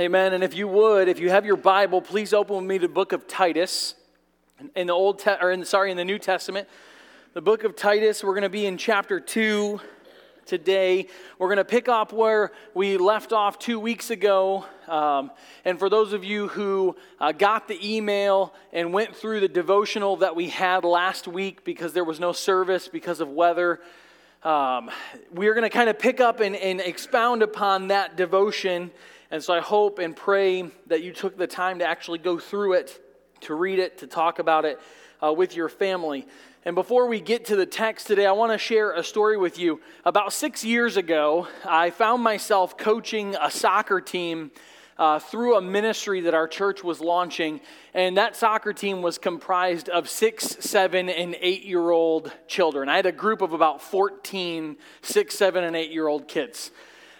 Amen. And if you would, if you have your Bible, please open with me to the book of Titus in the Old Te- or in, sorry, in the New Testament. The book of Titus, we're going to be in chapter 2 today. We're going to pick up where we left off two weeks ago. Um, and for those of you who uh, got the email and went through the devotional that we had last week because there was no service because of weather, um, we're going to kind of pick up and, and expound upon that devotion and so I hope and pray that you took the time to actually go through it, to read it, to talk about it uh, with your family. And before we get to the text today, I want to share a story with you. About six years ago, I found myself coaching a soccer team uh, through a ministry that our church was launching. And that soccer team was comprised of six, seven, and eight year old children. I had a group of about 14 six, seven, and eight year old kids.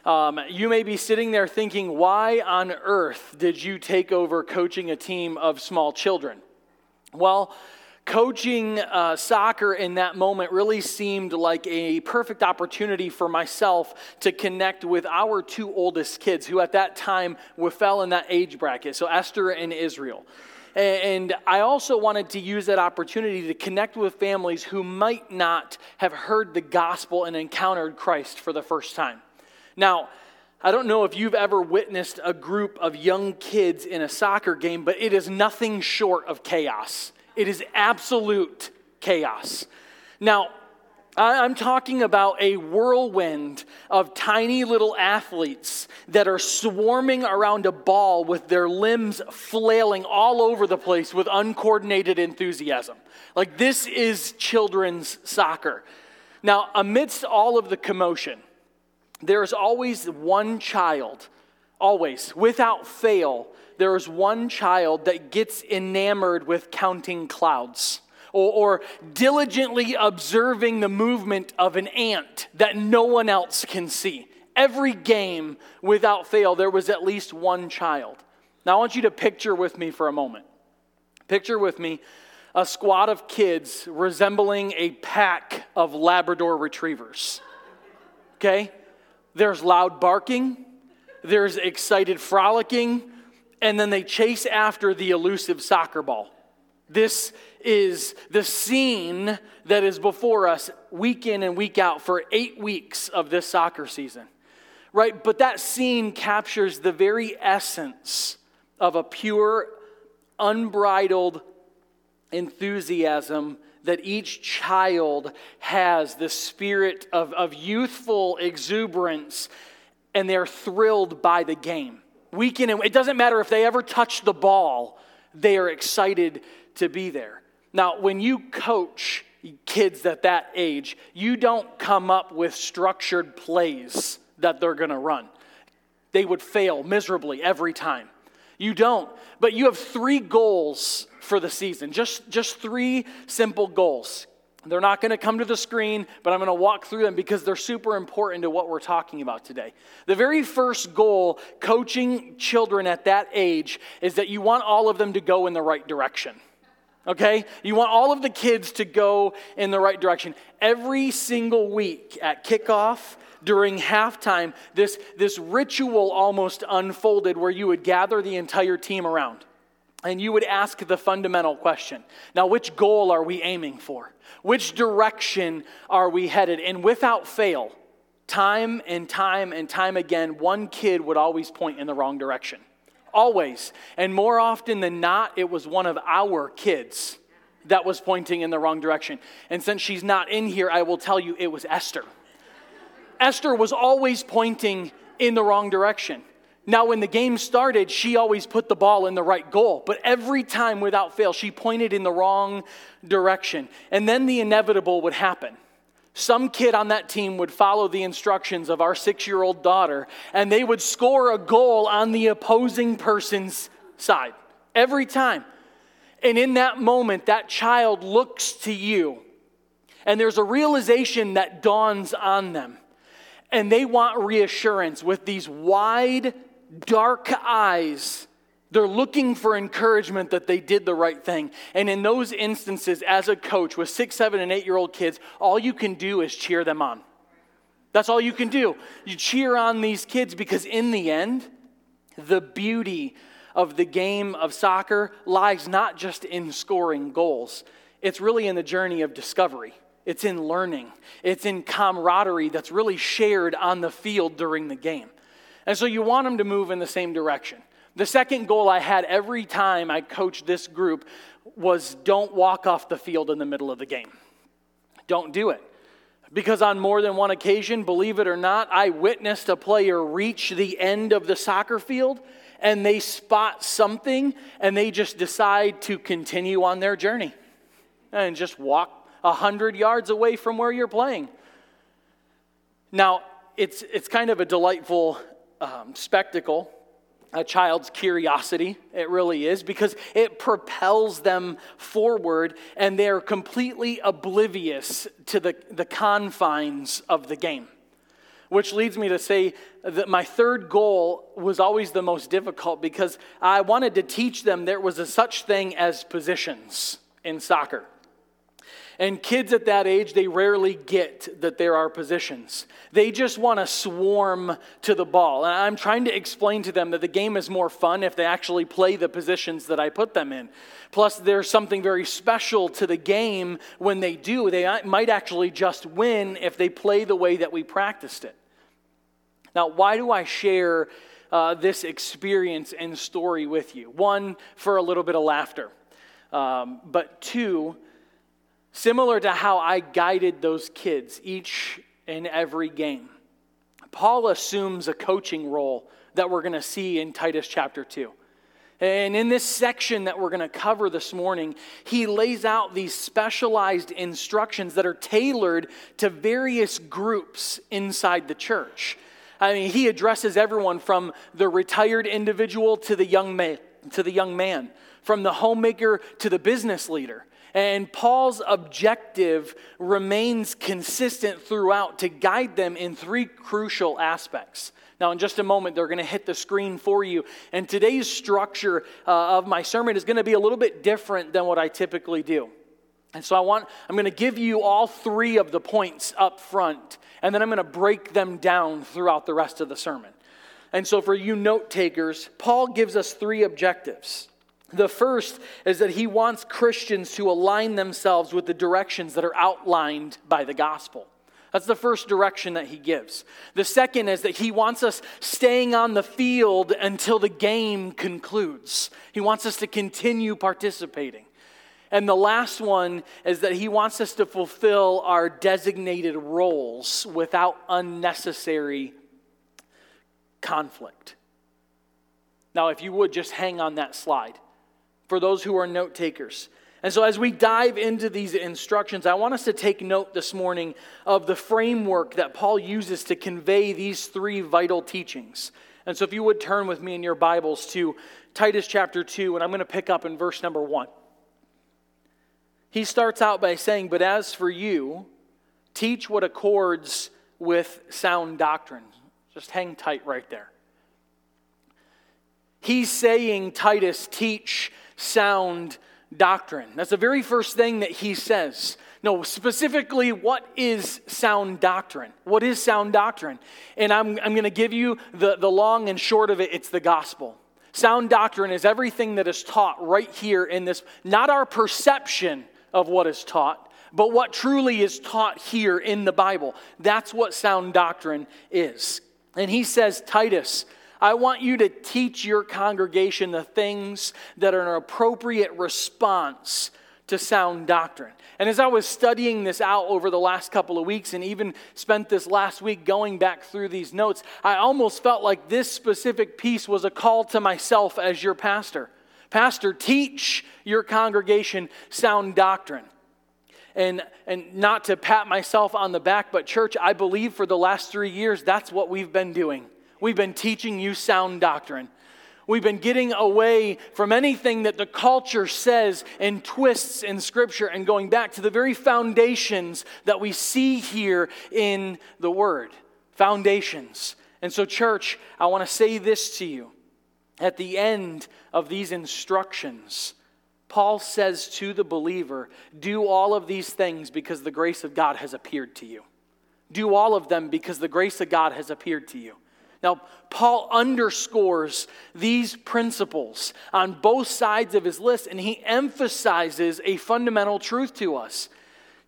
Um, you may be sitting there thinking, why on earth did you take over coaching a team of small children? Well, coaching uh, soccer in that moment really seemed like a perfect opportunity for myself to connect with our two oldest kids, who at that time were, fell in that age bracket. So Esther and Israel. And I also wanted to use that opportunity to connect with families who might not have heard the gospel and encountered Christ for the first time. Now, I don't know if you've ever witnessed a group of young kids in a soccer game, but it is nothing short of chaos. It is absolute chaos. Now, I'm talking about a whirlwind of tiny little athletes that are swarming around a ball with their limbs flailing all over the place with uncoordinated enthusiasm. Like, this is children's soccer. Now, amidst all of the commotion, there is always one child, always, without fail, there is one child that gets enamored with counting clouds or, or, diligently observing the movement of an ant that no one else can see. Every game, without fail, there was at least one child. Now, I want you to picture with me for a moment. Picture with me a squad of kids resembling a pack of Labrador retrievers. Okay? There's loud barking, there's excited frolicking, and then they chase after the elusive soccer ball. This is the scene that is before us week in and week out for eight weeks of this soccer season. Right? But that scene captures the very essence of a pure, unbridled enthusiasm that each child has the spirit of, of youthful exuberance and they're thrilled by the game. Week and it doesn't matter if they ever touch the ball, they are excited to be there. Now, when you coach kids at that age, you don't come up with structured plays that they're going to run. They would fail miserably every time. You don't. But you have three goals for the season. Just, just three simple goals. They're not going to come to the screen, but I'm going to walk through them because they're super important to what we're talking about today. The very first goal, coaching children at that age, is that you want all of them to go in the right direction. Okay? You want all of the kids to go in the right direction. Every single week at kickoff, during halftime, this, this ritual almost unfolded where you would gather the entire team around and you would ask the fundamental question now, which goal are we aiming for? Which direction are we headed? And without fail, time and time and time again, one kid would always point in the wrong direction. Always. And more often than not, it was one of our kids that was pointing in the wrong direction. And since she's not in here, I will tell you it was Esther. Esther was always pointing in the wrong direction. Now, when the game started, she always put the ball in the right goal, but every time without fail, she pointed in the wrong direction. And then the inevitable would happen. Some kid on that team would follow the instructions of our six year old daughter, and they would score a goal on the opposing person's side every time. And in that moment, that child looks to you, and there's a realization that dawns on them. And they want reassurance with these wide, dark eyes. They're looking for encouragement that they did the right thing. And in those instances, as a coach with six, seven, and eight year old kids, all you can do is cheer them on. That's all you can do. You cheer on these kids because, in the end, The beauty of the game of soccer lies not just in scoring goals, it's really in the journey of discovery. It's in learning. It's in camaraderie that's really shared on the field during the game. And so you want them to move in the same direction. The second goal I had every time I coached this group was don't walk off the field in the middle of the game. Don't do it. Because on more than one occasion, believe it or not, I witnessed a player reach the end of the soccer field and they spot something and they just decide to continue on their journey and just walk 100 yards away from where you're playing. Now, it's, it's kind of a delightful um, spectacle, a child's curiosity. It really is, because it propels them forward and they're completely oblivious to the, the confines of the game. Which leads me to say that my third goal was always the most difficult because I wanted to teach them there was a such thing as positions in soccer. And kids at that age, they rarely get that there are positions. They just want to swarm to the ball. And I'm trying to explain to them that the game is more fun if they actually play the positions that I put them in. Plus, there's something very special to the game when they do. They might actually just win if they play the way that we practiced it. Now, why do I share uh, this experience and story with you? One, for a little bit of laughter. Um, but two, Similar to how I guided those kids each and every game. Paul assumes a coaching role that we're going to see in Titus chapter 2. And in this section that we're going to cover this morning, he lays out these specialized instructions that are tailored to various groups inside the church. I mean, he addresses everyone from the retired individual to the young man, to the young man, from the homemaker to the business leader. And Paul's objective remains consistent throughout to guide them in three crucial aspects. Now, in just a moment, they're going to hit the screen for you. And today's structure uh, of my sermon is going to be a little bit different than what I typically do. And so I want, I'm going to give you all three of the points up front, and then I'm going to break them down throughout the rest of the sermon. And so for you note takers, Paul gives us three objectives. The first is that he wants Christians to align themselves with the directions that are outlined by the gospel. That's the first direction that he gives. The second is that he wants us staying on the field until the game concludes. He wants us to continue participating. And the last one is that he wants us to fulfill our designated roles without unnecessary conflict. Now, if you would just hang on that slide for those who are note takers. And so, as we dive into these instructions, I want us to take note this morning of the framework that Paul uses to convey these three vital teachings. And so, if you would turn with me in your Bibles to Titus chapter 2, and I'm going to pick up in verse number 1. He starts out by saying, But as for you, teach what accords with sound doctrine. Just hang tight right there. He's saying, Titus, teach sound doctrine. That's the very first thing that he says. No, specifically, what is sound doctrine? What is sound doctrine? And I'm, I'm going to give you the, the long and short of it it's the gospel. Sound doctrine is everything that is taught right here in this, not our perception of what is taught, but what truly is taught here in the Bible. That's what sound doctrine is. And he says, Titus, I want you to teach your congregation the things that are an appropriate response to sound doctrine. And as I was studying this out over the last couple of weeks and even spent this last week going back through these notes, I almost felt like this specific piece was a call to myself as your pastor. Pastor, teach your congregation sound doctrine. And, and not to pat myself on the back, but church, I believe for the last three years, that's what we've been doing. We've been teaching you sound doctrine. We've been getting away from anything that the culture says and twists in Scripture and going back to the very foundations that we see here in the Word. Foundations. And so, church, I want to say this to you. At the end of these instructions, Paul says to the believer, Do all of these things because the grace of God has appeared to you. Do all of them because the grace of God has appeared to you. Now, Paul underscores these principles on both sides of his list, and he emphasizes a fundamental truth to us.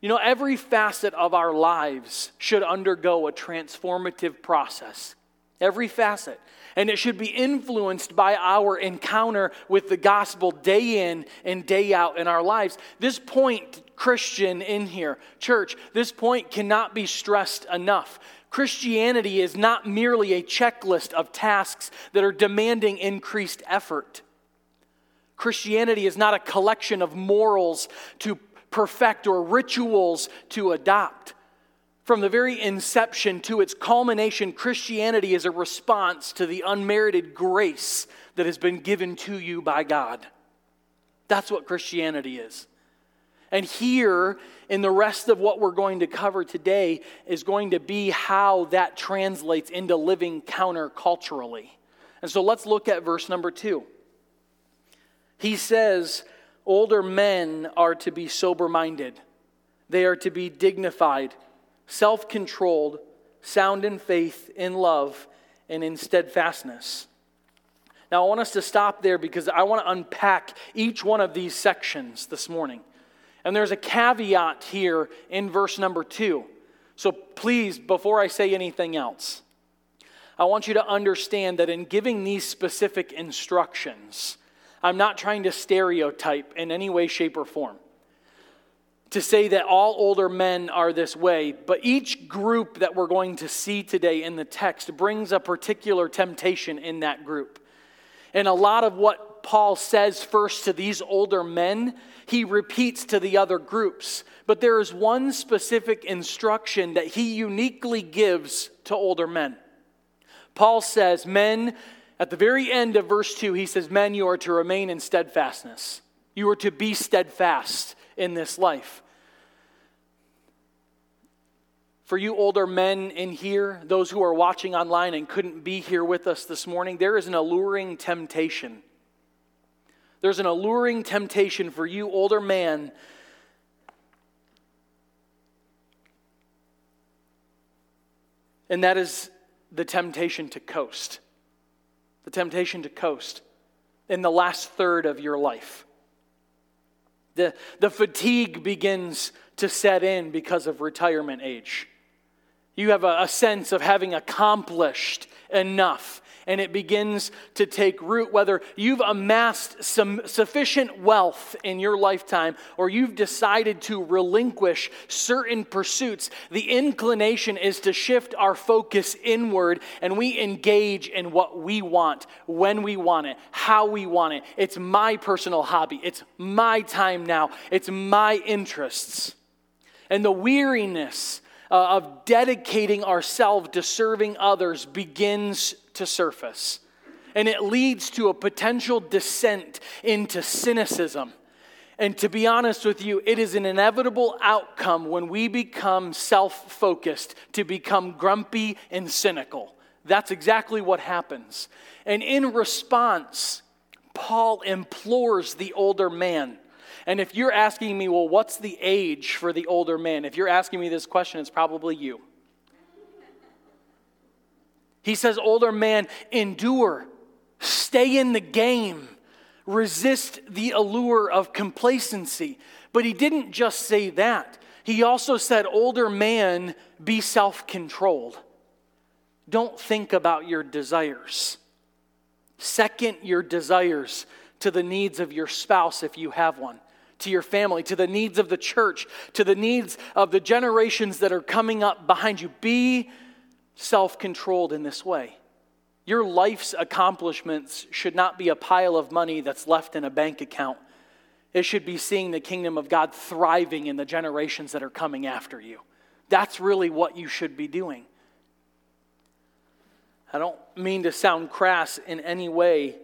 You know, every facet of our lives should undergo a transformative process. Every facet. And it should be influenced by our encounter with the gospel day in and day out in our lives. This point, Christian in here, church, this point cannot be stressed enough. Christianity is not merely a checklist of tasks that are demanding increased effort. Christianity is not a collection of morals to perfect or rituals to adopt. From the very inception to its culmination, Christianity is a response to the unmerited grace that has been given to you by God. That's what Christianity is. And here, in the rest of what we're going to cover today, is going to be how that translates into living counterculturally. And so let's look at verse number two. He says, Older men are to be sober minded, they are to be dignified, self controlled, sound in faith, in love, and in steadfastness. Now, I want us to stop there because I want to unpack each one of these sections this morning. And there's a caveat here in verse number two. So please, before I say anything else, I want you to understand that in giving these specific instructions, I'm not trying to stereotype in any way, shape, or form to say that all older men are this way, but each group that we're going to see today in the text brings a particular temptation in that group. And a lot of what Paul says first to these older men he repeats to the other groups. But there is one specific instruction that he uniquely gives to older men. Paul says, Men, at the very end of verse 2, he says, Men, you are to remain in steadfastness. You are to be steadfast in this life. For you older men in here, those who are watching online and couldn't be here with us this morning, there is an alluring temptation there's an alluring temptation for you, older man, and that is the temptation to coast. The temptation to coast in the last third of your life. The, the fatigue begins to set in because of retirement age. You have a, a sense of having accomplished enough and it begins to take root, whether you've amassed some sufficient wealth in your lifetime or you've decided to relinquish certain pursuits, the inclination is to shift our focus inward and we engage in what we want, when we want it, how we want it. It's my personal hobby, it's my time now, it's my interests. And the weariness uh, of dedicating ourselves to serving others begins to surface. And it leads to a potential descent into cynicism. And to be honest with you, it is an inevitable outcome when we become self focused to become grumpy and cynical. That's exactly what happens. And in response, Paul implores the older man and if you're asking me, well, what's the age for the older man? If you're asking me this question, it's probably you. He says, older man, endure, stay in the game, resist the allure of complacency. But he didn't just say that. He also said, older man, be self controlled. Don't think about your desires. Second, your desires to the needs of your spouse if you have one to your family, to the needs of the church, to the needs of the generations that are coming up behind you. Be self controlled in this way. Your life's accomplishments should not be a pile of money that's left in a bank account. It should be seeing the kingdom of God thriving in the generations that are coming after you. That's really what you should be doing. I don't mean to sound crass in any way,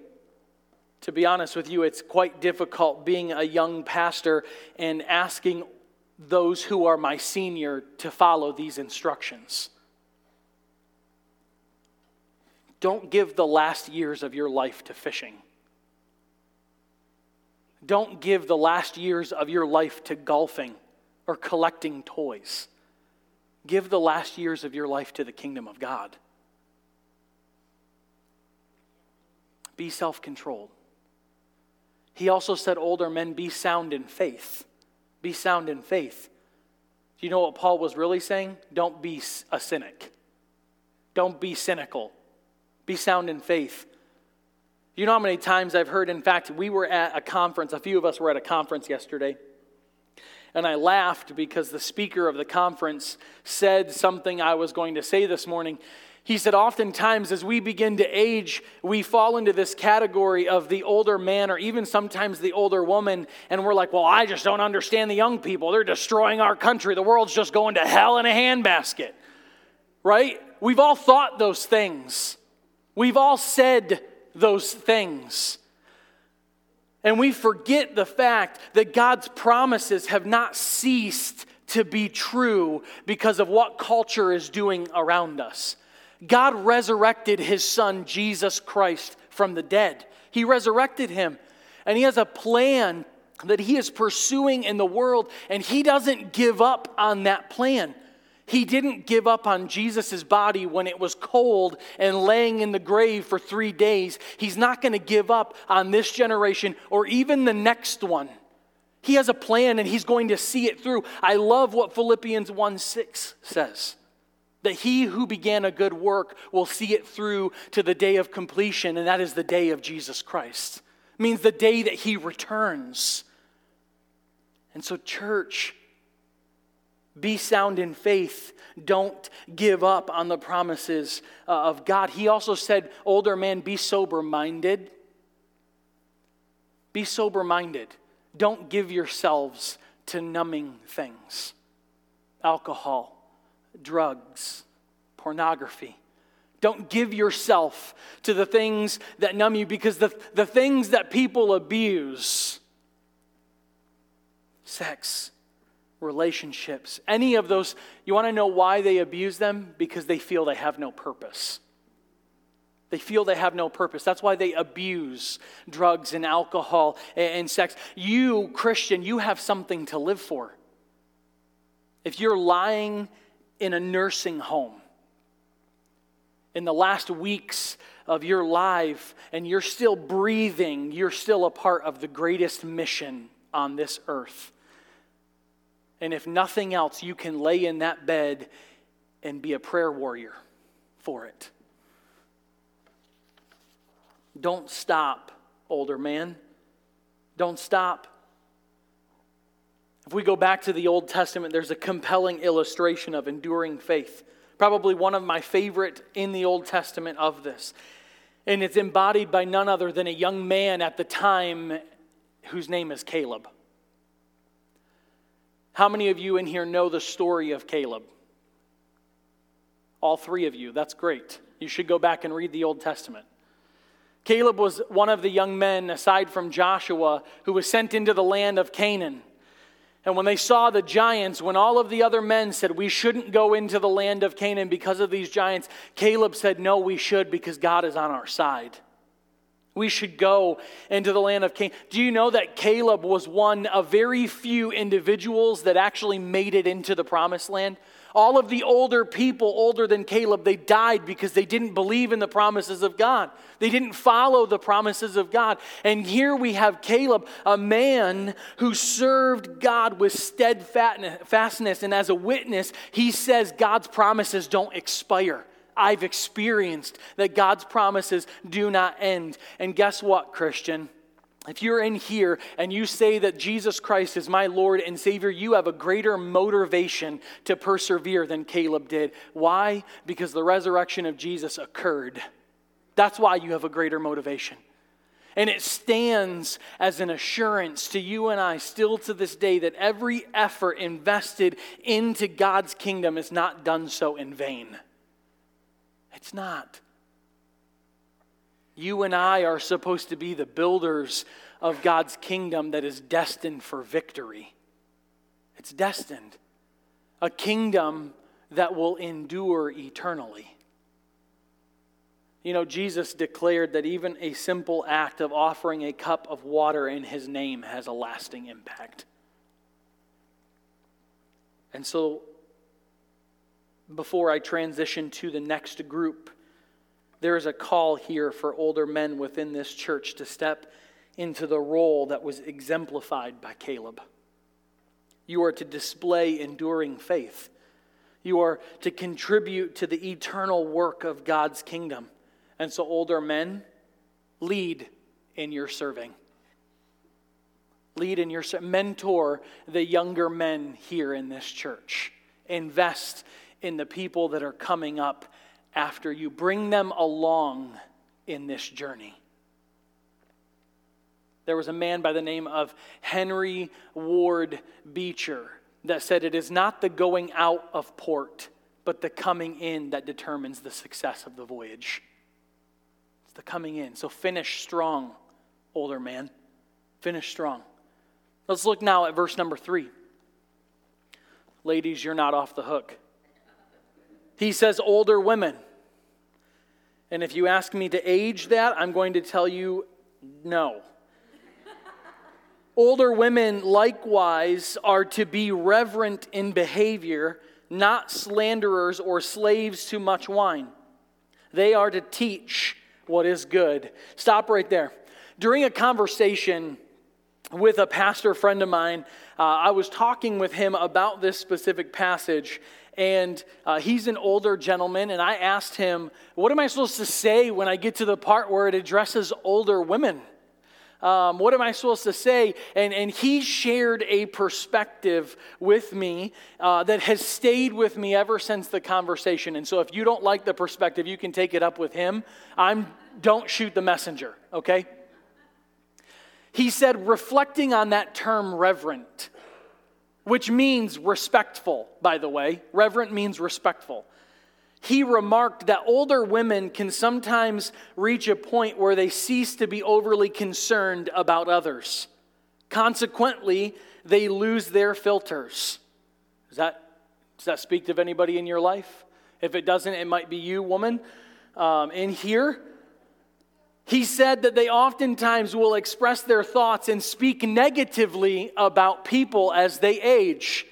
to be honest with you, it's quite difficult being a young pastor and asking those who are my senior to follow these instructions. Don't give the last years of your life to fishing. Don't give the last years of your life to golfing or collecting toys. Give the last years of your life to the kingdom of God. be self controlled. He also said, older men, be sound in faith. Be sound in faith. Do you know what Paul was really saying? Don't be a cynic. Don't be cynical. Be sound in faith. You know how many times I've heard, in fact, we were at a conference, a few of us were at a conference yesterday, and I laughed because the speaker of the conference said something I was going to say this morning. He said, oftentimes as we begin to age, we fall into this category of the older man or even sometimes the older woman, and we're like, well, I just don't understand the young people. They're destroying our country. The world's just going to hell in a handbasket. Right? We've all thought those things, we've all said those things. And we forget the fact that God's promises have not ceased to be true because of what culture is doing around us. God resurrected his son, Jesus Christ, from the dead. He resurrected him. And he has a plan that he is pursuing in the world, and he doesn't give up on that plan. He didn't give up on Jesus' body when it was cold and laying in the grave for three days. He's not going to give up on this generation or even the next one. He has a plan and he's going to see it through. I love what Philippians 1 6 says that he who began a good work will see it through to the day of completion, and that is the day of Jesus Christ. It means the day that he returns. And so, church, be sound in faith. Don't give up on the promises uh, of God. He also said, older man, be sober minded. Be sober minded. Don't give yourselves to numbing things alcohol, drugs, pornography. Don't give yourself to the things that numb you because the, the things that people abuse sex, relationships, any of those you want to know why they abuse them? Because they feel they have no purpose. They feel they have no purpose. That's why they abuse drugs and alcohol and, and sex. You, Christian, you have something to live for. If you're lying in a nursing home in the last weeks of your life and you're still breathing, you're still a part of the greatest mission on this earth. And if nothing else, you can lay in that bed and be a prayer warrior for it. Don't stop, older man. Don't stop. If we go back to the Old Testament, there's a compelling illustration of enduring faith. Probably one of my favorite in the Old Testament of this. And it's embodied by none other than a young man at the time whose name is Caleb. How many of you in here know the story of Caleb? All three of you. That's great. You should go back and read the Old Testament. Caleb was one of the young men, aside from Joshua, who was sent into the land of Canaan. And when they saw the giants, when all of the other men said, We shouldn't go into the land of Canaan because of these giants, Caleb said, No, we should because God is on our side. We should go into the land of Canaan. Do you know that Caleb was one of very few individuals that actually made it into the promised land? All of the older people, older than Caleb, they died because they didn't believe in the promises of God. They didn't follow the promises of God. And here we have Caleb, a man who served God with steadfastness. And as a witness, he says God's promises don't expire. I've experienced that God's promises do not end. And guess what, Christian? If you're in here and you say that Jesus Christ is my Lord and Savior, you have a greater motivation to persevere than Caleb did. Why? Because the resurrection of Jesus occurred. That's why you have a greater motivation. And it stands as an assurance to you and I still to this day that every effort invested into God's kingdom is not done so in vain. It's not. You and I are supposed to be the builders of God's kingdom that is destined for victory. It's destined. A kingdom that will endure eternally. You know, Jesus declared that even a simple act of offering a cup of water in his name has a lasting impact. And so, before I transition to the next group, There is a call here for older men within this church to step into the role that was exemplified by Caleb. You are to display enduring faith. You are to contribute to the eternal work of God's kingdom. And so, older men, lead in your serving. Lead in your mentor the younger men here in this church. Invest in the people that are coming up after you. Bring them along in this journey. There was a man by the name of Henry Ward Beecher that said, It is not the going out of port, but the coming in that determines the success of the voyage. It's the coming in. So finish strong, older man. Finish strong. Let's look now at verse number three. Ladies, you're not off the hook. He says, older women. And if you ask me to age that, I'm going to tell you no. older women, likewise, are to be reverent in behavior, not slanderers or slaves to much wine. They are to teach what is good. Stop right there. During a conversation, with a pastor friend of mine. Uh, I was talking with him about this specific passage, and uh, he's an older gentleman. And I asked him, What am I supposed to say when I get to the part where it addresses older women? Um, what am I supposed to say? And, and he shared a perspective with me uh, that has stayed with me ever since the conversation. And so if you don't like the perspective, you can take it up with him. I'm, don't shoot the messenger, okay? He said, reflecting on that term reverent, which means respectful, by the way. Reverent means respectful. He remarked that older women can sometimes reach a point where they cease to be overly concerned about others. Consequently, they lose their filters. Does that, does that speak to anybody in your life? If it doesn't, it might be you, woman. Um, in here, he said that they oftentimes will express their thoughts and speak negatively about people as they age.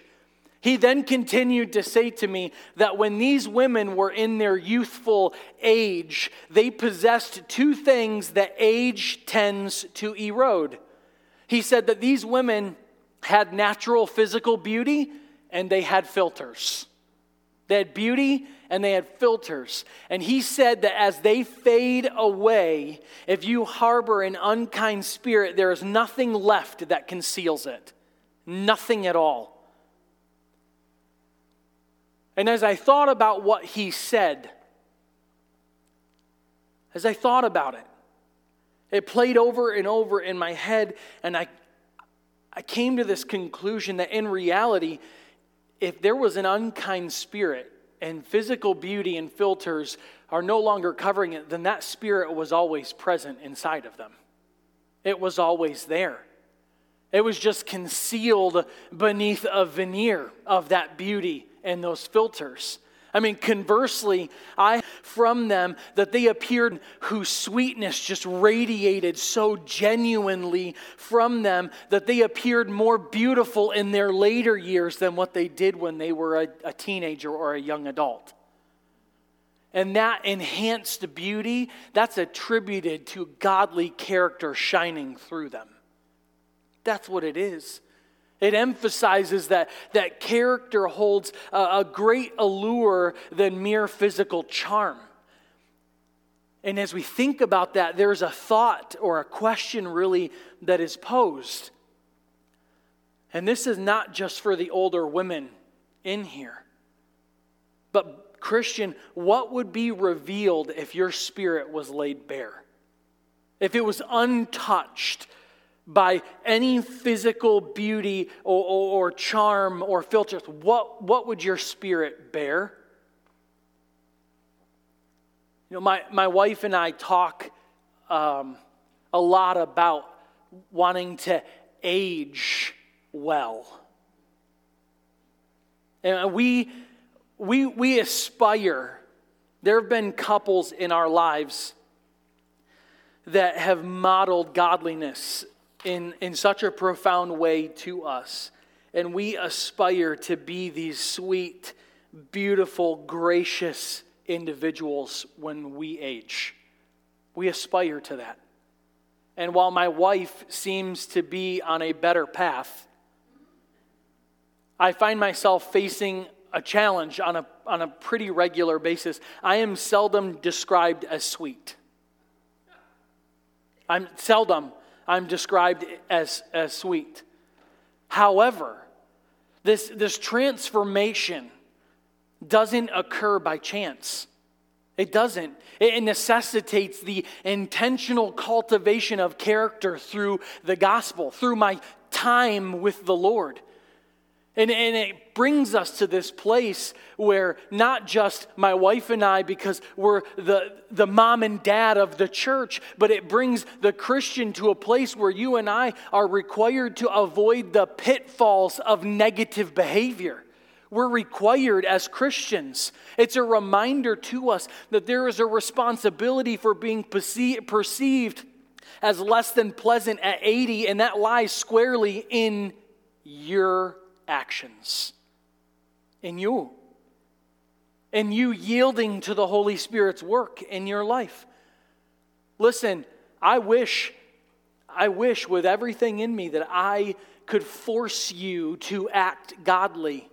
He then continued to say to me that when these women were in their youthful age, they possessed two things that age tends to erode. He said that these women had natural physical beauty and they had filters. They had beauty and they had filters. And he said that as they fade away, if you harbor an unkind spirit, there is nothing left that conceals it. Nothing at all. And as I thought about what he said, as I thought about it, it played over and over in my head, and I, I came to this conclusion that in reality, if there was an unkind spirit and physical beauty and filters are no longer covering it, then that spirit was always present inside of them. It was always there. It was just concealed beneath a veneer of that beauty and those filters. I mean, conversely, I from them that they appeared whose sweetness just radiated so genuinely from them that they appeared more beautiful in their later years than what they did when they were a, a teenager or a young adult. And that enhanced beauty, that's attributed to godly character shining through them. That's what it is. It emphasizes that, that character holds a, a great allure than mere physical charm. And as we think about that, there's a thought or a question really that is posed. And this is not just for the older women in here, but Christian, what would be revealed if your spirit was laid bare? If it was untouched by any physical beauty or, or, or, charm or filters, what, what would your spirit bear? You know, my, my wife and I talk um, a lot about wanting to age well. And we, we, we aspire, there have been couples in our lives that have modeled godliness in, in such a profound way to us. And we aspire to be these sweet, beautiful, gracious individuals when we age. We aspire to that. And while my wife seems to be on a better path, I find myself facing a challenge on a, on a pretty regular basis. I am seldom described as sweet. I'm seldom I'm described as, as sweet. However, this, this transformation doesn't occur by chance. It doesn't. It necessitates the intentional cultivation of character through the gospel, through my time with the Lord. And, and it brings us to this place where not just my wife and I, because we're the, the mom and dad of the church, but it brings the Christian to a place where you and I are required to avoid the pitfalls of negative behavior. We're required as Christians. It's a reminder to us that there is a responsibility for being perceived as less than pleasant at 80, and that lies squarely in your actions. In you. In you yielding to the Holy Spirit's work in your life. Listen, I wish, I wish with everything in me that I could force you to act godly,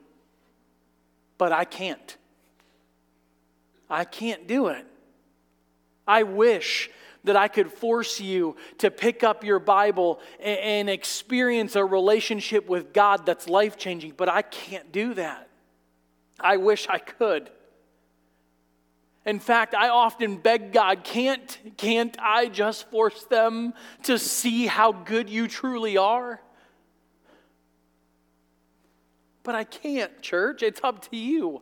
but I can't. I can't do it. I wish that I could force you to pick up your Bible and, and experience a relationship with God that's life changing, but I can't do that. I wish I could. In fact, I often beg God, can't, can't I just force them to see how good you truly are? But I can't, church. It's up to you.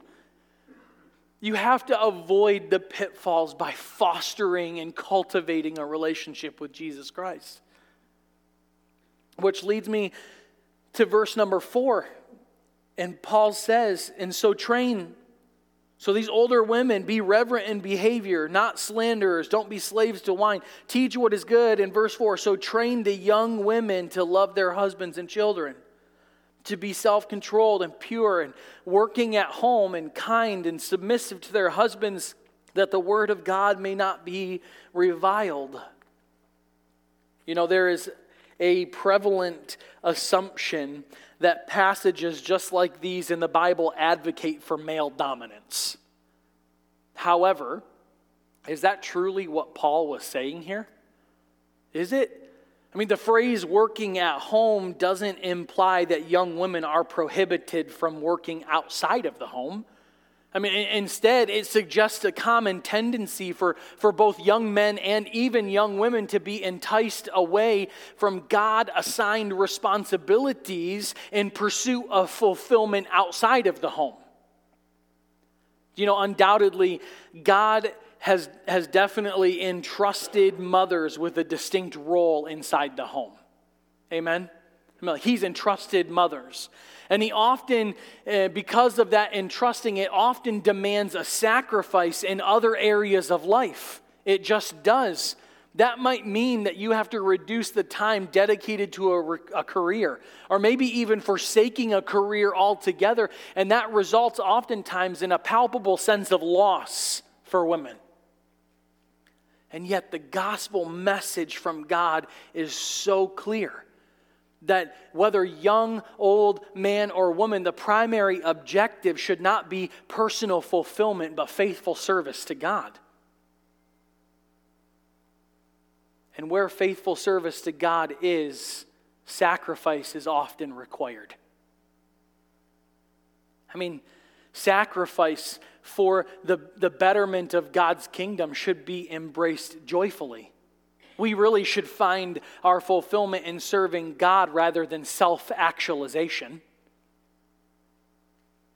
You have to avoid the pitfalls by fostering and cultivating a relationship with Jesus Christ. Which leads me to verse number four. And Paul says, And so train. So these older women, be reverent in behavior, not slanderers. Don't be slaves to wine. Teach what is good. In verse 4, so train the young women to love their husbands and children to be self controlled and pure and working at home and kind and submissive to their husbands, that the word of God may not be reviled. You know, there is a prevalent assumption that passages just like these in the Bible advocate for male dominance. However, is that truly what Paul was saying here? Is it? I mean, the phrase working at home doesn't imply that young women are prohibited from working outside of the home. I mean, instead, it suggests a common tendency for, for both young men and even young women to be enticed away from God assigned responsibilities in pursuit of fulfillment outside of the home. You know, undoubtedly, God has, has definitely entrusted mothers with a distinct role inside the home. Amen? He's entrusted mothers. And he often, uh, because of that entrusting, it often demands a sacrifice in other areas of life. It just does. That might mean that you have to reduce the time dedicated to a, a, career, or maybe even forsaking a career altogether. And that results oftentimes in a palpable sense of loss for women. And yet, the gospel message from God is so clear that whether young, old, man, or woman, the primary objective should not be personal fulfillment, but faithful service to God. And where faithful service to God is, sacrifice is often required. I mean, sacrifice for the, the betterment of God's kingdom should be embraced joyfully. We really should find our fulfillment in serving God rather than self actualization.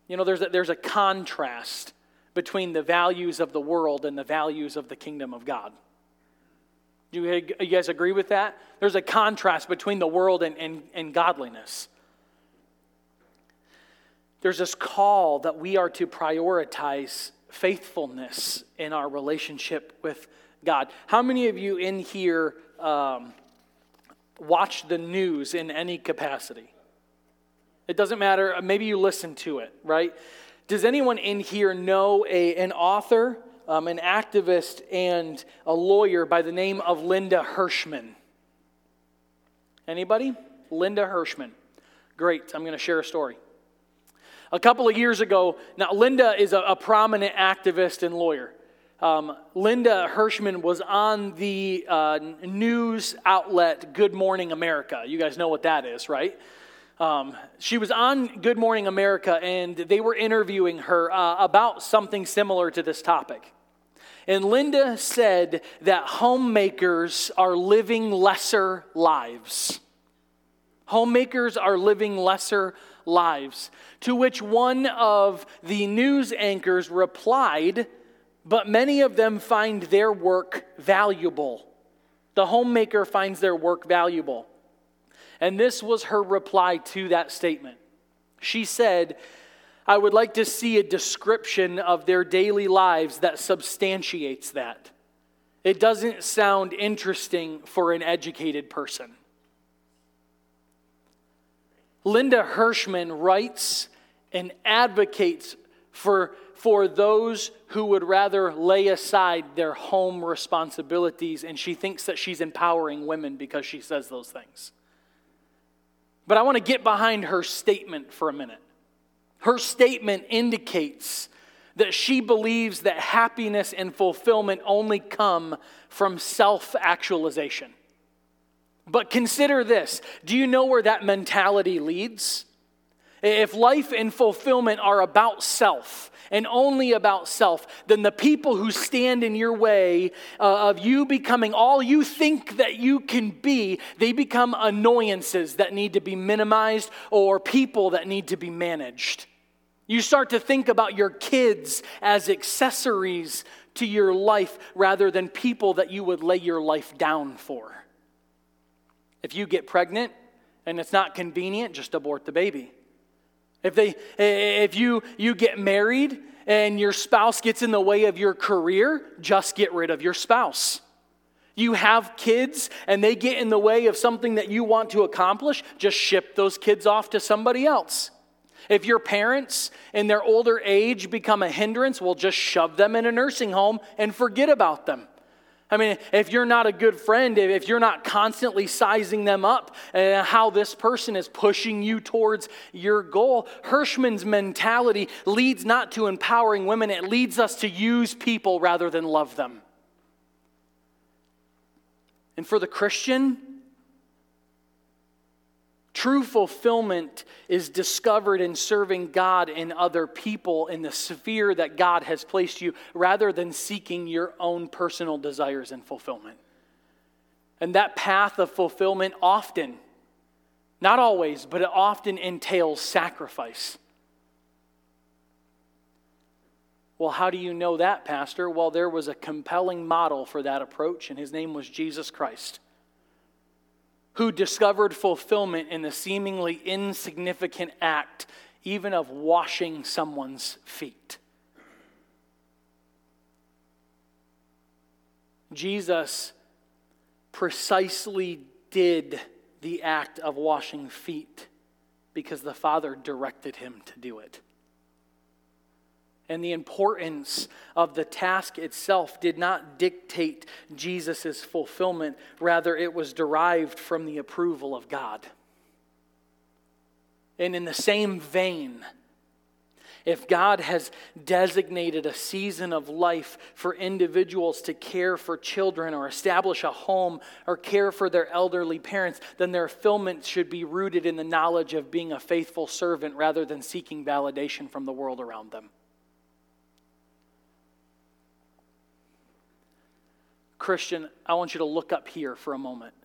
You know, there's a, there's a contrast between the values of the world and the values of the kingdom of God. Do you, you guys agree with that? There's a contrast between the world and, and, and godliness there's this call that we are to prioritize faithfulness in our relationship with God. How many of you in here um, watch the news in any capacity? It doesn't matter. Maybe you listen to it, right? Does anyone in here know a, an author um, an activist and a lawyer by the name of Linda Hirshman? Anybody? Linda Hirshman. Great, I'm going to share a story. A couple of years ago, now Linda is a, a prominent activist and lawyer. Um, Linda Hirshman was on the uh, news outlet Good Morning America. You guys know what that is, right? Um, she was on Good Morning America, and they were interviewing her uh, about something similar to this topic. And Linda said that homemakers are living lesser lives. Homemakers are living lesser lives. To which one of the news anchors replied, But many of them find their work valuable. The homemaker finds their work valuable. And this was her reply to that statement. She said, I would like to see a description of their daily lives that substantiates that. It doesn't sound interesting for an educated person. Linda Hirshman writes and advocates for, for those who would rather lay aside their home responsibilities, and she thinks that she's empowering women because she says those things. But I want to get behind her statement for a minute. Her statement indicates that she believes that happiness and fulfillment only come from self actualization. But consider this do you know where that mentality leads? If life and fulfillment are about self, and only about self, then the people who stand in your way uh, of you becoming all you think that you can be, they become annoyances that need to be minimized or people that need to be managed. You start to think about your kids as accessories to your life rather than people that you would lay your life down for. If you get pregnant and it's not convenient, just abort the baby. If, they, if you, you get married and your spouse gets in the way of your career, just get rid of your spouse. You have kids and they get in the way of something that you want to accomplish, just ship those kids off to somebody else. If your parents in their older age become a hindrance, well, just shove them in a nursing home and forget about them. I mean, if you're not a good friend, if you're not constantly sizing them up and how this person is pushing you towards your goal, Hirshman's mentality leads not to empowering women, it leads us to use people rather than love them. And for the Christian, True fulfillment is discovered in serving God and other people in the sphere that God has placed you rather than seeking your own personal desires and fulfillment. And that path of fulfillment often, not always, but it often entails sacrifice. Well, how do you know that, Pastor? Well, there was a compelling model for that approach, and his name was Jesus Christ who discovered fulfillment in the seemingly insignificant act, even of washing someone's feet. Jesus precisely did the act of washing feet because the Father directed him to do it and the importance of the task itself did not dictate Jesus' fulfillment. Rather, it was derived from the approval of God. And in the same vein, if God has designated a season of life for individuals to care for children or establish a home or care for their elderly parents, then their fulfillment should be rooted in the knowledge of being a faithful servant rather than seeking validation from the world around them. Christian, I want you to look up here for a moment.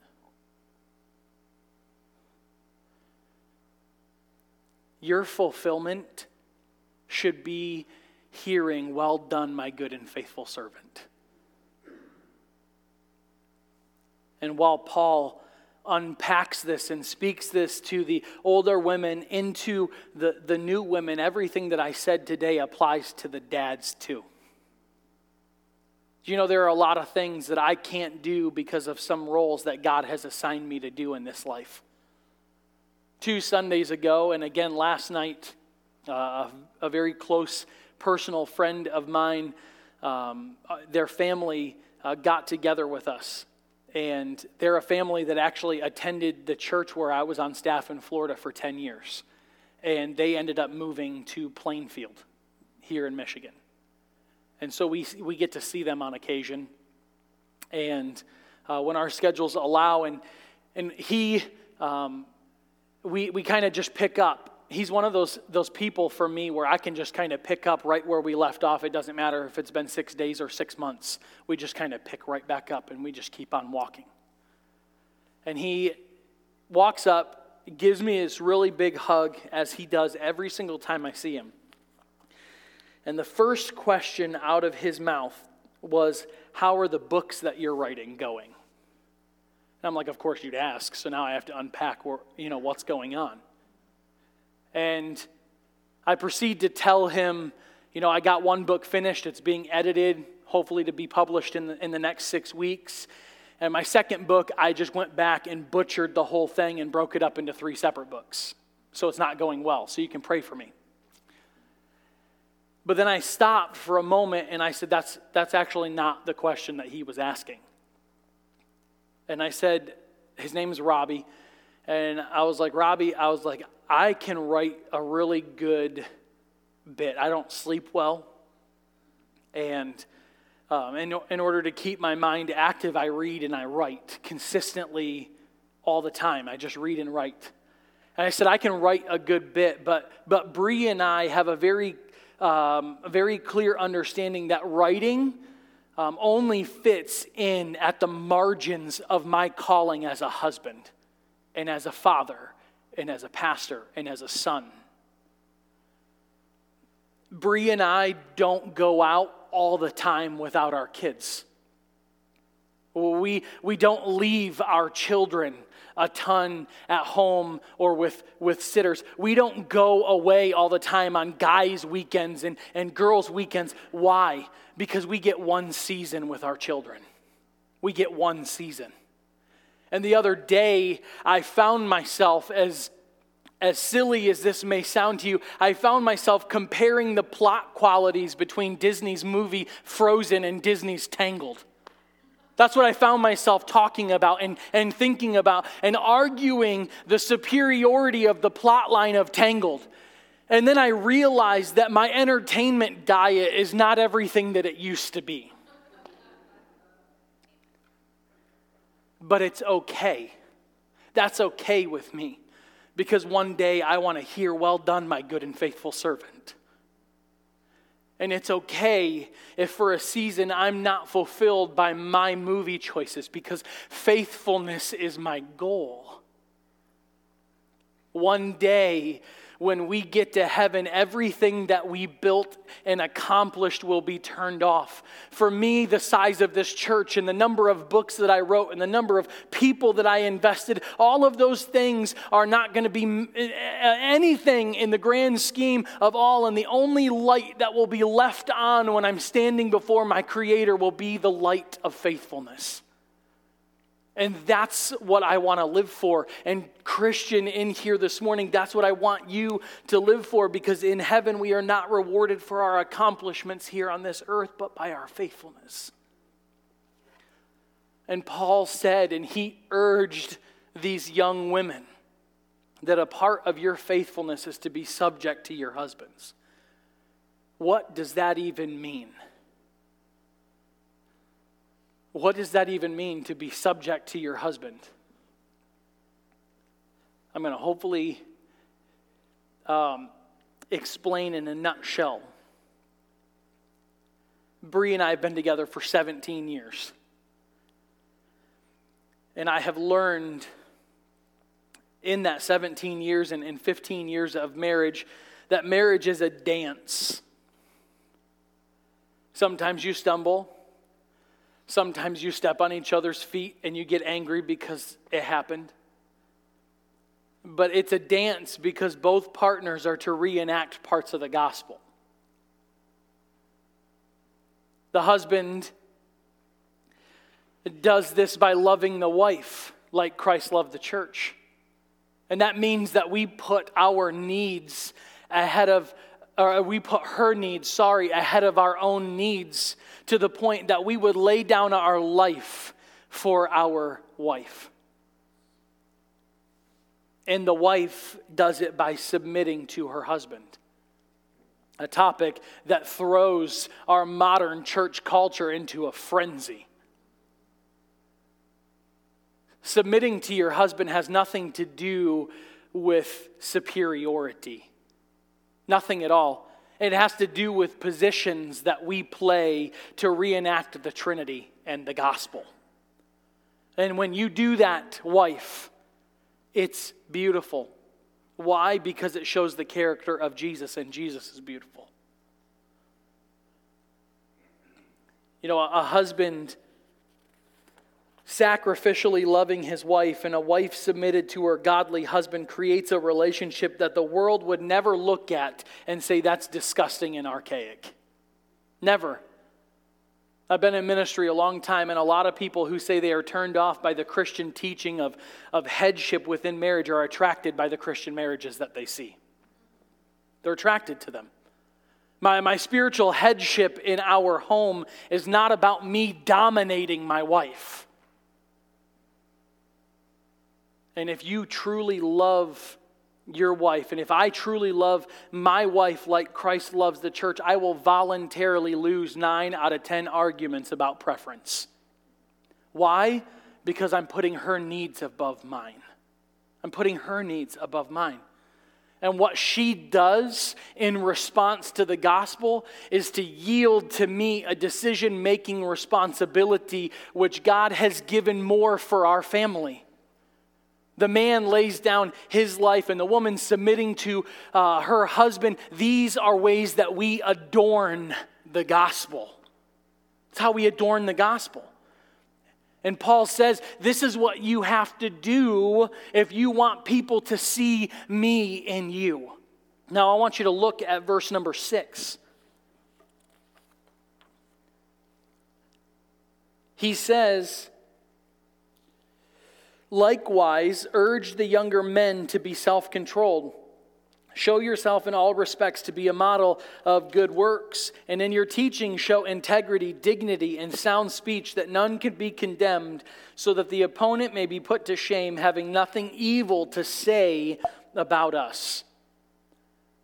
Your fulfillment should be hearing, Well done, my good and faithful servant. And while Paul unpacks this and speaks this to the older women into the, the new women, everything that I said today applies to the dads too. You know there are a lot of things that I can't do because of some roles that God has assigned me to do in this life? Two Sundays ago, and again last night, uh, a very close personal friend of mine um, uh, their family uh, got together with us. And they're a family that actually attended the church where I was on staff in Florida for 10 years. And they ended up moving to Plainfield here in Michigan. And so we, we get to see them on occasion. And uh, when our schedules allow, and, and he, um, we, we kind of just pick up he's one of those, those people for me where I can just kind of pick up right where we left off. It doesn't matter if it's been six days or six months. We just kind of pick right back up and we just keep on walking. And he walks up, gives me this really big hug as he does every single time I see him. And the first question out of his mouth was, How are the books that you're writing going? And I'm like, Of course you'd ask. So now I have to unpack where, you know, what's going on. And I proceed to tell him, you know, I got one book finished, it's being edited, hopefully to be published in the, in the next six weeks. And my second book, I just went back and butchered the whole thing and broke it up into three separate books. So it's not going well. So you can pray for me. But then I stopped for a moment and I said, that's, that's actually not the question that he was asking. And I said, his name is Robbie. And I was like, Robbie, I was like, I can write a really good bit. I don't sleep well. And um, in, in order to keep my mind active, I read and I write consistently all the time. I just read and write. And I said, I can write a good bit, but, but Bree and I have a very, um, a very clear understanding that writing um, only fits in at the margins of my calling as a husband and as a father and as a pastor and as a son. Bree and I don't go out all the time without our kids. We, we don't leave our children a ton at home or with, with sitters. We don't go away all the time on guys' weekends and, and girls' weekends. Why? Because we get one season with our children. We get one season. And the other day, I found myself, as, as silly as this may sound to you, I found myself comparing the plot qualities between Disney's movie Frozen and Disney's Tangled. That's what I found myself talking about and, and thinking about and arguing the superiority of the plot line of Tangled. And then I realized that my entertainment diet is not everything that it used to be. but it's okay. That's okay with me because one day I want to hear, Well done, my good and faithful servant. And it's okay if for a season I'm not fulfilled by my movie choices because faithfulness is my goal. One day, when we get to heaven, everything that we built and accomplished will be turned off. For me, the size of this church and the number of books that I wrote and the number of people that I invested, all of those things are not going to be anything in the grand scheme of all. And the only light that will be left on when I'm standing before my Creator will be the light of faithfulness. And that's what I want to live for. And, Christian, in here this morning, that's what I want you to live for because in heaven we are not rewarded for our accomplishments here on this earth, but by our faithfulness. And Paul said, and he urged these young women that a part of your faithfulness is to be subject to your husbands. What does that even mean? What does that even mean to be subject to your husband? I'm going to hopefully um, explain in a nutshell. Bree and I have been together for 17 years. And I have learned in that 17 years and in 15 years of marriage that marriage is a dance. Sometimes you stumble, Sometimes you step on each other's feet and you get angry because it happened. But it's a dance because both partners are to reenact parts of the gospel. The husband does this by loving the wife like Christ loved the church. And that means that we put our needs ahead of or we put her needs, sorry, ahead of our own needs to the point that we would lay down our life for our wife. And the wife does it by submitting to her husband. A topic that throws our modern church culture into a frenzy. Submitting to your husband has nothing to do with superiority, nothing at all. It has to do with positions that we play to reenact the Trinity and the gospel. And when you do that, wife, it's beautiful. Why? Because it shows the character of Jesus, and Jesus is beautiful. You know, a husband sacrificially loving his wife and a wife submitted to her godly husband creates a relationship that the world would never look at and say that's disgusting and archaic. Never. I've been in ministry a long time, and a lot of people who say they are turned off by the Christian teaching of, of headship within marriage are attracted by the Christian marriages that they see. They're attracted to them. My, my spiritual headship in our home is not about me dominating my wife. And if you truly love your wife, and if I truly love my wife like Christ loves the church, I will voluntarily lose nine out of 10 arguments about preference. Why? Because I'm putting her needs above mine. I'm putting her needs above mine. And what she does in response to the gospel is to yield to me a decision making responsibility which God has given more for our family. The man lays down his life and the woman submitting to uh, her husband. These are ways that we adorn the gospel. It's how we adorn the gospel. And Paul says, This is what you have to do if you want people to see me in you. Now, I want you to look at verse number six. He says, Likewise, urge the younger men to be self controlled. Show yourself in all respects to be a model of good works, and in your teaching, show integrity, dignity, and sound speech, that none can be condemned, so that the opponent may be put to shame, having nothing evil to say about us.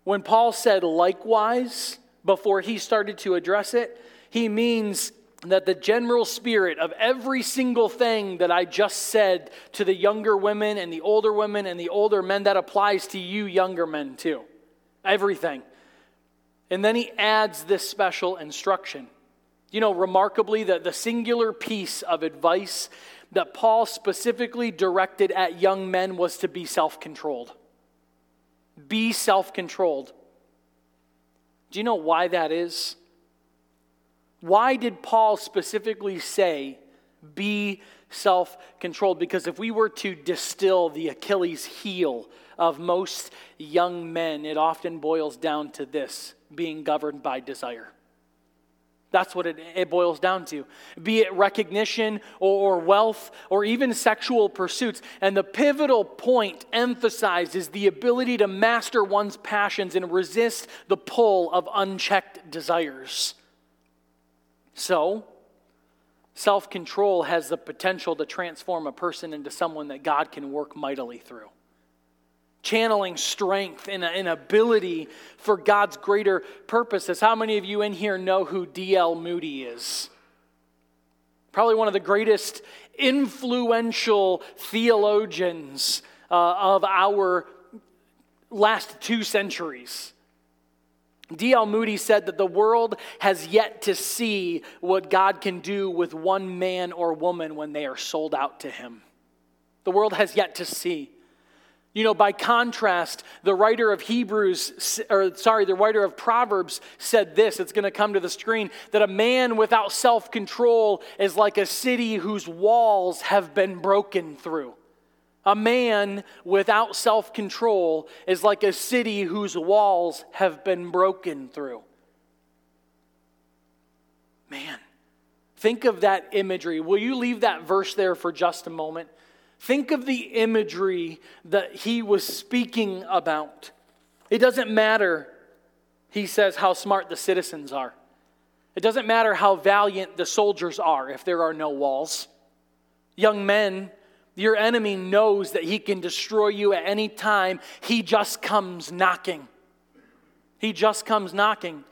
When Paul said likewise, before he started to address it, he means that the general spirit of every single thing that I just said to the younger women and the older women and the older men, that applies to you younger men too. Everything. And then he adds this special instruction. You know, remarkably, that the singular piece of advice that Paul specifically directed at young men was to be self controlled. Be self controlled. Do you know why that is? Why did Paul specifically say, be self controlled? Because if we were to distill the Achilles heel of most young men, it often boils down to this being governed by desire. That's what it, it boils down to. Be it recognition or, or wealth or even sexual pursuits. And the pivotal point emphasized is the ability to master one's passions and resist the pull of unchecked desires. So, self control has the potential to transform a person into someone that God can work mightily through. Channeling strength and an ability for God's greater purposes. How many of you in here know who D.L. Moody is? Probably one of the greatest influential theologians uh, of our last two centuries. D.L. Moody said that the world has yet to see what God can do with one man or woman when they are sold out to Him. The world has yet to see. You know, by contrast, the writer of Hebrews, or sorry, the writer of Proverbs said this, it's going to come to the screen, that a man without self control is like a city whose walls have been broken through. A man without self control is like a city whose walls have been broken through. Man, think of that imagery. Will you leave that verse there for just a moment? Think of the imagery that he was speaking about. It doesn't matter he says how smart the citizens are. It doesn't matter how valiant the soldiers are if there are no walls. Young men, your enemy knows that he can destroy you at any time. He just comes knocking. He just comes knocking.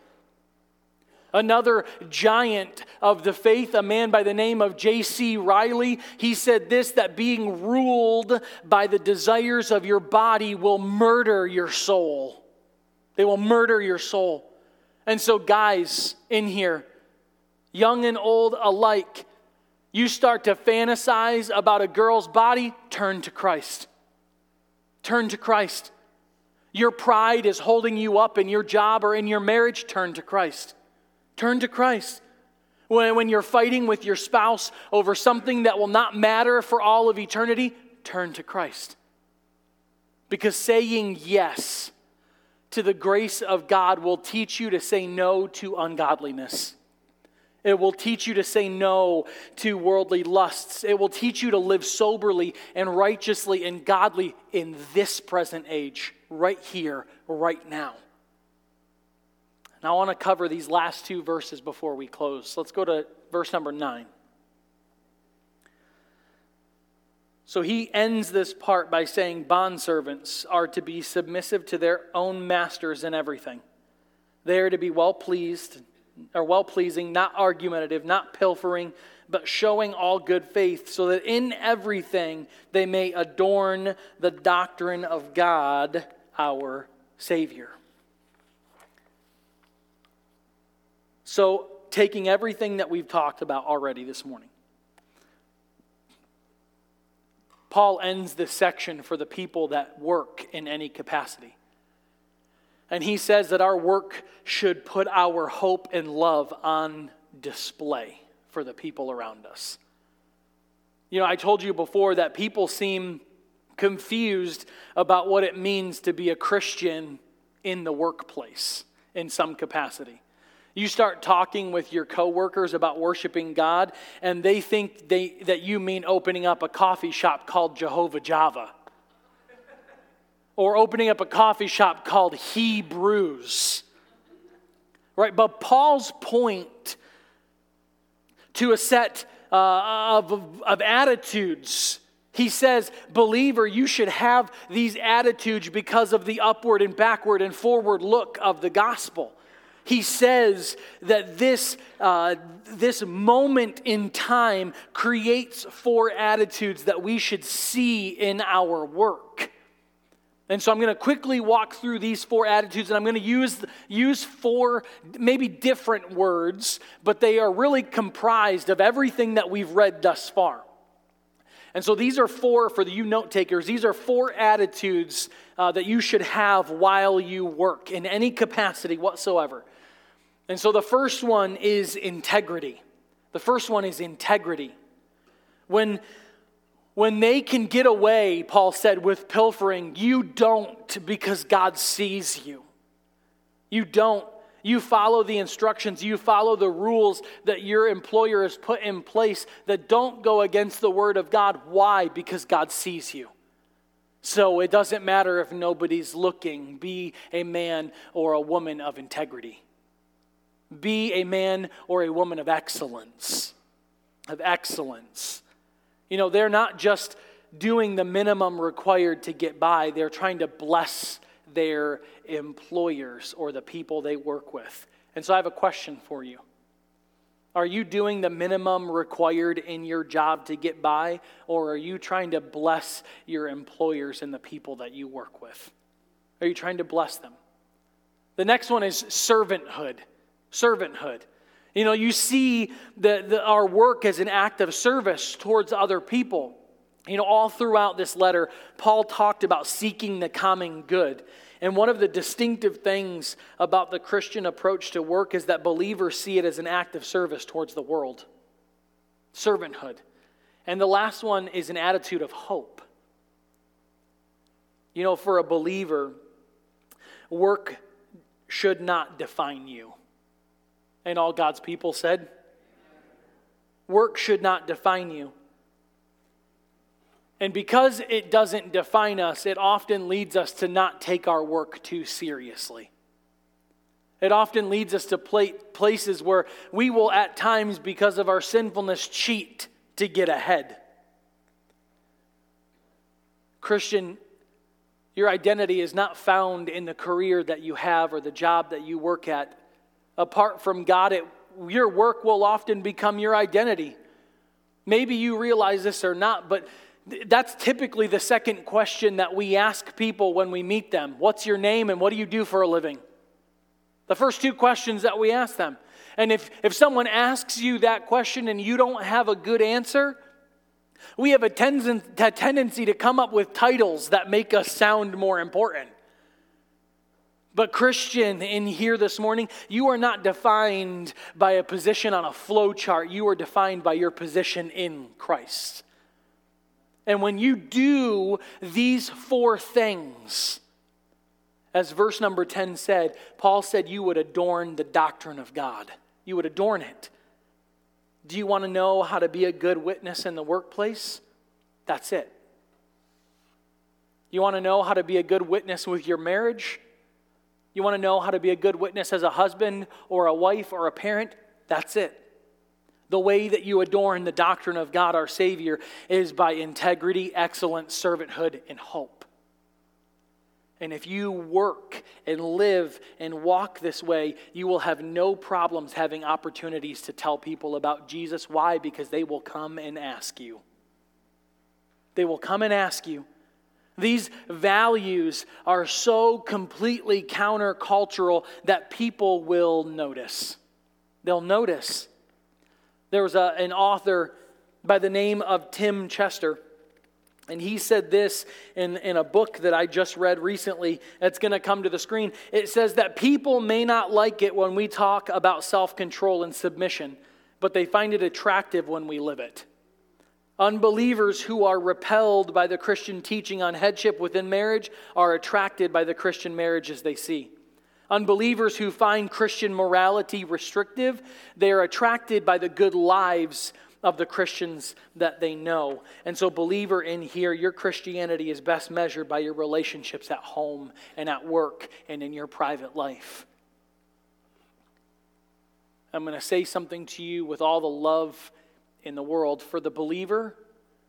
Another giant of the faith, a man by the name of J.C. Ryle, he said this that being ruled by the desires of your body will murder your soul. They will murder your soul. And so, guys in here, young and old alike, you start to fantasize about a girl's body, turn to Christ. Turn to Christ. Your pride is holding you up in your job or in your marriage, turn to Christ. Turn to Christ. When, when you're fighting with your spouse over something that will not matter for all of eternity, turn to Christ. Because saying yes to the grace of God will teach you to say no to ungodliness. It will teach you to say no to worldly lusts. It will teach you to live soberly and righteously and godly in this present age, right here, right now. Now, I want to cover these last two verses before we close. Let's go to verse number nine. So he ends this part by saying bondservants are to be submissive to their own masters in everything. They are to be well pleased or well pleasing, not argumentative, not pilfering, but showing all good faith, so that in everything they may adorn the doctrine of God our Savior. So, taking everything that we've talked about already this morning, Paul ends this section for the people that work in any capacity. And he says that our work should put our hope and love on display for the people around us. You know, I told you before that people seem confused about what it means to be a Christian in the workplace in some capacity. You start talking with your coworkers about worshiping God, and they think they, that you mean opening up a coffee shop called Jehovah Java, or opening up a coffee shop called Hebrews. Right? But Paul's point to a set uh, of, of attitudes he says, believer, you should have these attitudes because of the upward and backward and forward look of the gospel he says that this, uh, this moment in time creates four attitudes that we should see in our work. And so I'm going to quickly walk through these four attitudes, and I'm going to use, use four maybe different words, but they are really comprised of everything that we've read thus far. And so these are four, for the you note takers, these are four attitudes uh, that you should have while you work in any capacity whatsoever. And so the first one is integrity. The first one is integrity. When, when they can get away, Paul said, with pilfering, you don't because God sees you. You don't. You follow the instructions, you follow the rules that your employer has put in place that don't go against the word of God. Why? Because God sees you. So it doesn't matter if nobody's looking, be a man or a woman of integrity. Be a man or a woman of excellence. Of excellence. You know, they're not just doing the minimum required to get by, they're trying to bless their employers or the people they work with. And so I have a question for you. Are you doing the minimum required in your job to get by, or are you trying to bless your employers and the people that you work with? Are you trying to bless them? The next one is servanthood servanthood. You know, you see the, the, our work as an act of service towards other people. You know, all throughout this letter, Paul talked about seeking the common good. And one of the distinctive things about the Christian approach to work is that believers see it as an act of service towards the world servanthood. And the last one is an attitude of hope. You know, for a believer, work should not define you. And all God's people said, Work should not define you. And because it doesn't define us, it often leads us to not take our work too seriously. It often leads us to places where we will, at times, because of our sinfulness, cheat to get ahead. Christian, your identity is not found in the career that you have or the job that you work at. Apart from God, it, your work will often become your identity. Maybe you realize this or not, but that's typically the second question that we ask people when we meet them What's your name and what do you do for a living? The first two questions that we ask them. And if, if someone asks you that question and you don't have a good answer, we have a, ten- a tendency to come up with titles that make us sound more important. But, Christian, in here this morning, you are not defined by a position on a flow chart. You are defined by your position in Christ. And when you do these four things, as verse number 10 said, Paul said you would adorn the doctrine of God. You would adorn it. Do you want to know how to be a good witness in the workplace? That's it. You want to know how to be a good witness with your marriage? You want to know how to be a good witness as a husband or a wife or a parent? That's it. The way that you adorn the doctrine of God our Savior is by integrity, excellence, servanthood, and hope. And if you work and live and walk this way, you will have no problems having opportunities to tell people about Jesus. Why? Because they will come and ask you. They will come and ask you. These values are so completely countercultural that people will notice. They'll notice. There was a, an author by the name of Tim Chester, and he said this in, in a book that I just read recently that's going to come to the screen. It says that people may not like it when we talk about self control and submission, but they find it attractive when we live it. Unbelievers who are repelled by the Christian teaching on headship within marriage are attracted by the Christian marriages they see. Unbelievers who find Christian morality restrictive, they are attracted by the good lives of the Christians that they know. And so, believer in here, your Christianity is best measured by your relationships at home and at work and in your private life. I'm going to say something to you with all the love in the world. For the believer,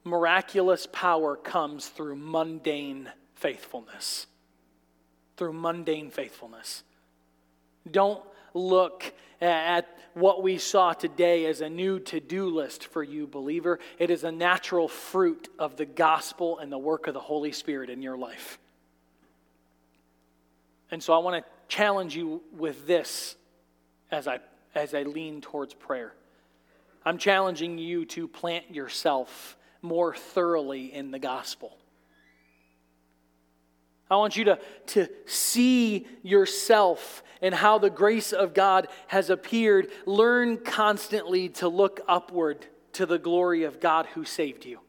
miraculous power comes through mundane faithfulness through mundane faithfulness. Don't look at what we saw today as a new to do list for you, believer. It is a natural fruit of the gospel and the work of the Holy Spirit in your life. And so I want to challenge you with this as I, as I lean towards prayer. I'm challenging you to plant yourself more thoroughly in the gospel. I want you to, to see yourself and how the grace of God has appeared. Learn constantly to look upward to the glory of God who saved you.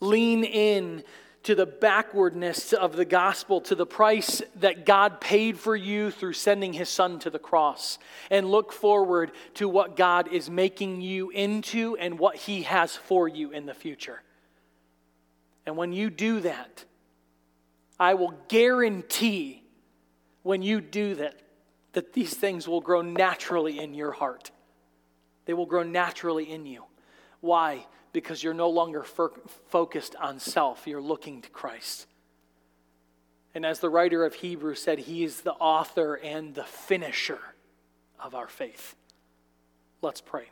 Lean in to the backwardness of the gospel, to the price that God paid for you through sending his son to the cross, and look forward to what God is making you into and what he has for you in the future. And when you do that, I will guarantee when you do that, that these things will grow naturally in your heart. They will grow naturally in you. Why? Because you're no longer focused on self, you're looking to Christ. And as the writer of Hebrews said, He is the author and the finisher of our faith. Let's pray.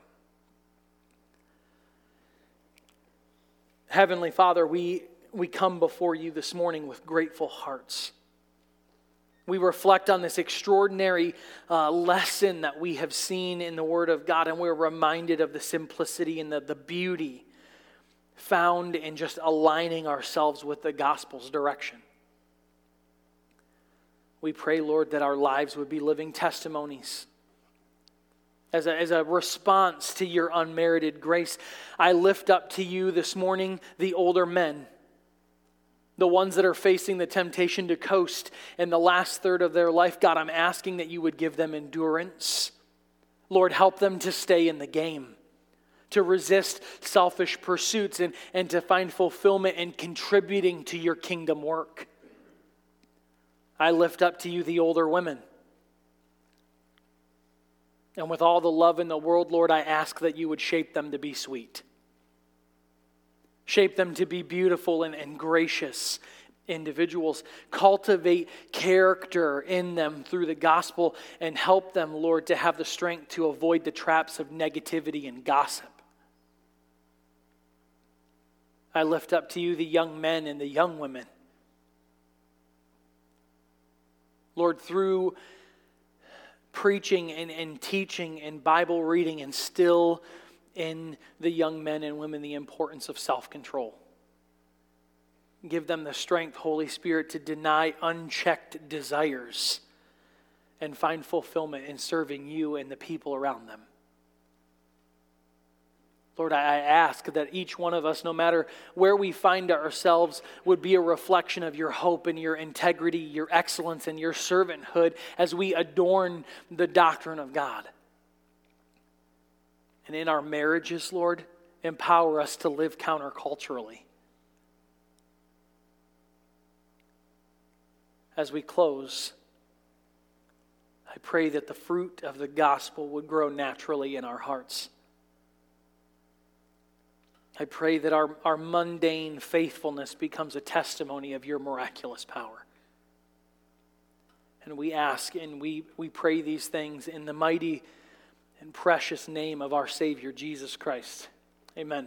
Heavenly Father, we we come before you this morning with grateful hearts. We reflect on this extraordinary uh, lesson that we have seen in the Word of God, and we're reminded of the simplicity and the, the beauty found in just aligning ourselves with the gospel's direction. We pray, Lord, that our lives would be living testimonies. As a, as a response to your unmerited grace, I lift up to you this morning the older men the ones that are facing the temptation to coast in the last third of their life, God, I'm asking that you would give them endurance. Lord, help them to stay in the game, to resist selfish pursuits, and, and to find fulfillment in contributing to your kingdom work. I lift up to you the older women. And with all the love in the world, Lord, I ask that you would shape them to be sweet. Shape them to be beautiful and, and gracious individuals. Cultivate character in them through the gospel and help them, Lord, to have the strength to avoid the traps of negativity and gossip. I lift up to you the young men and the young women. Lord, through preaching and, and teaching and Bible reading, instill in the young men and women the importance of self control. Give them the strength, Holy Spirit, to deny unchecked desires and find fulfillment in serving you and the people around them. Lord, I ask that each one of us, no matter where we find ourselves, would be a reflection of your hope and your integrity, your excellence, and your servanthood as we adorn the doctrine of God. And in our marriages, Lord, empower us to live counterculturally. As we close, I pray that the fruit of the gospel would grow naturally in our hearts. I pray that our, our mundane faithfulness becomes a testimony of your miraculous power. And we ask and we, we pray these things in the mighty and precious name of our Savior, Jesus Christ. Amen.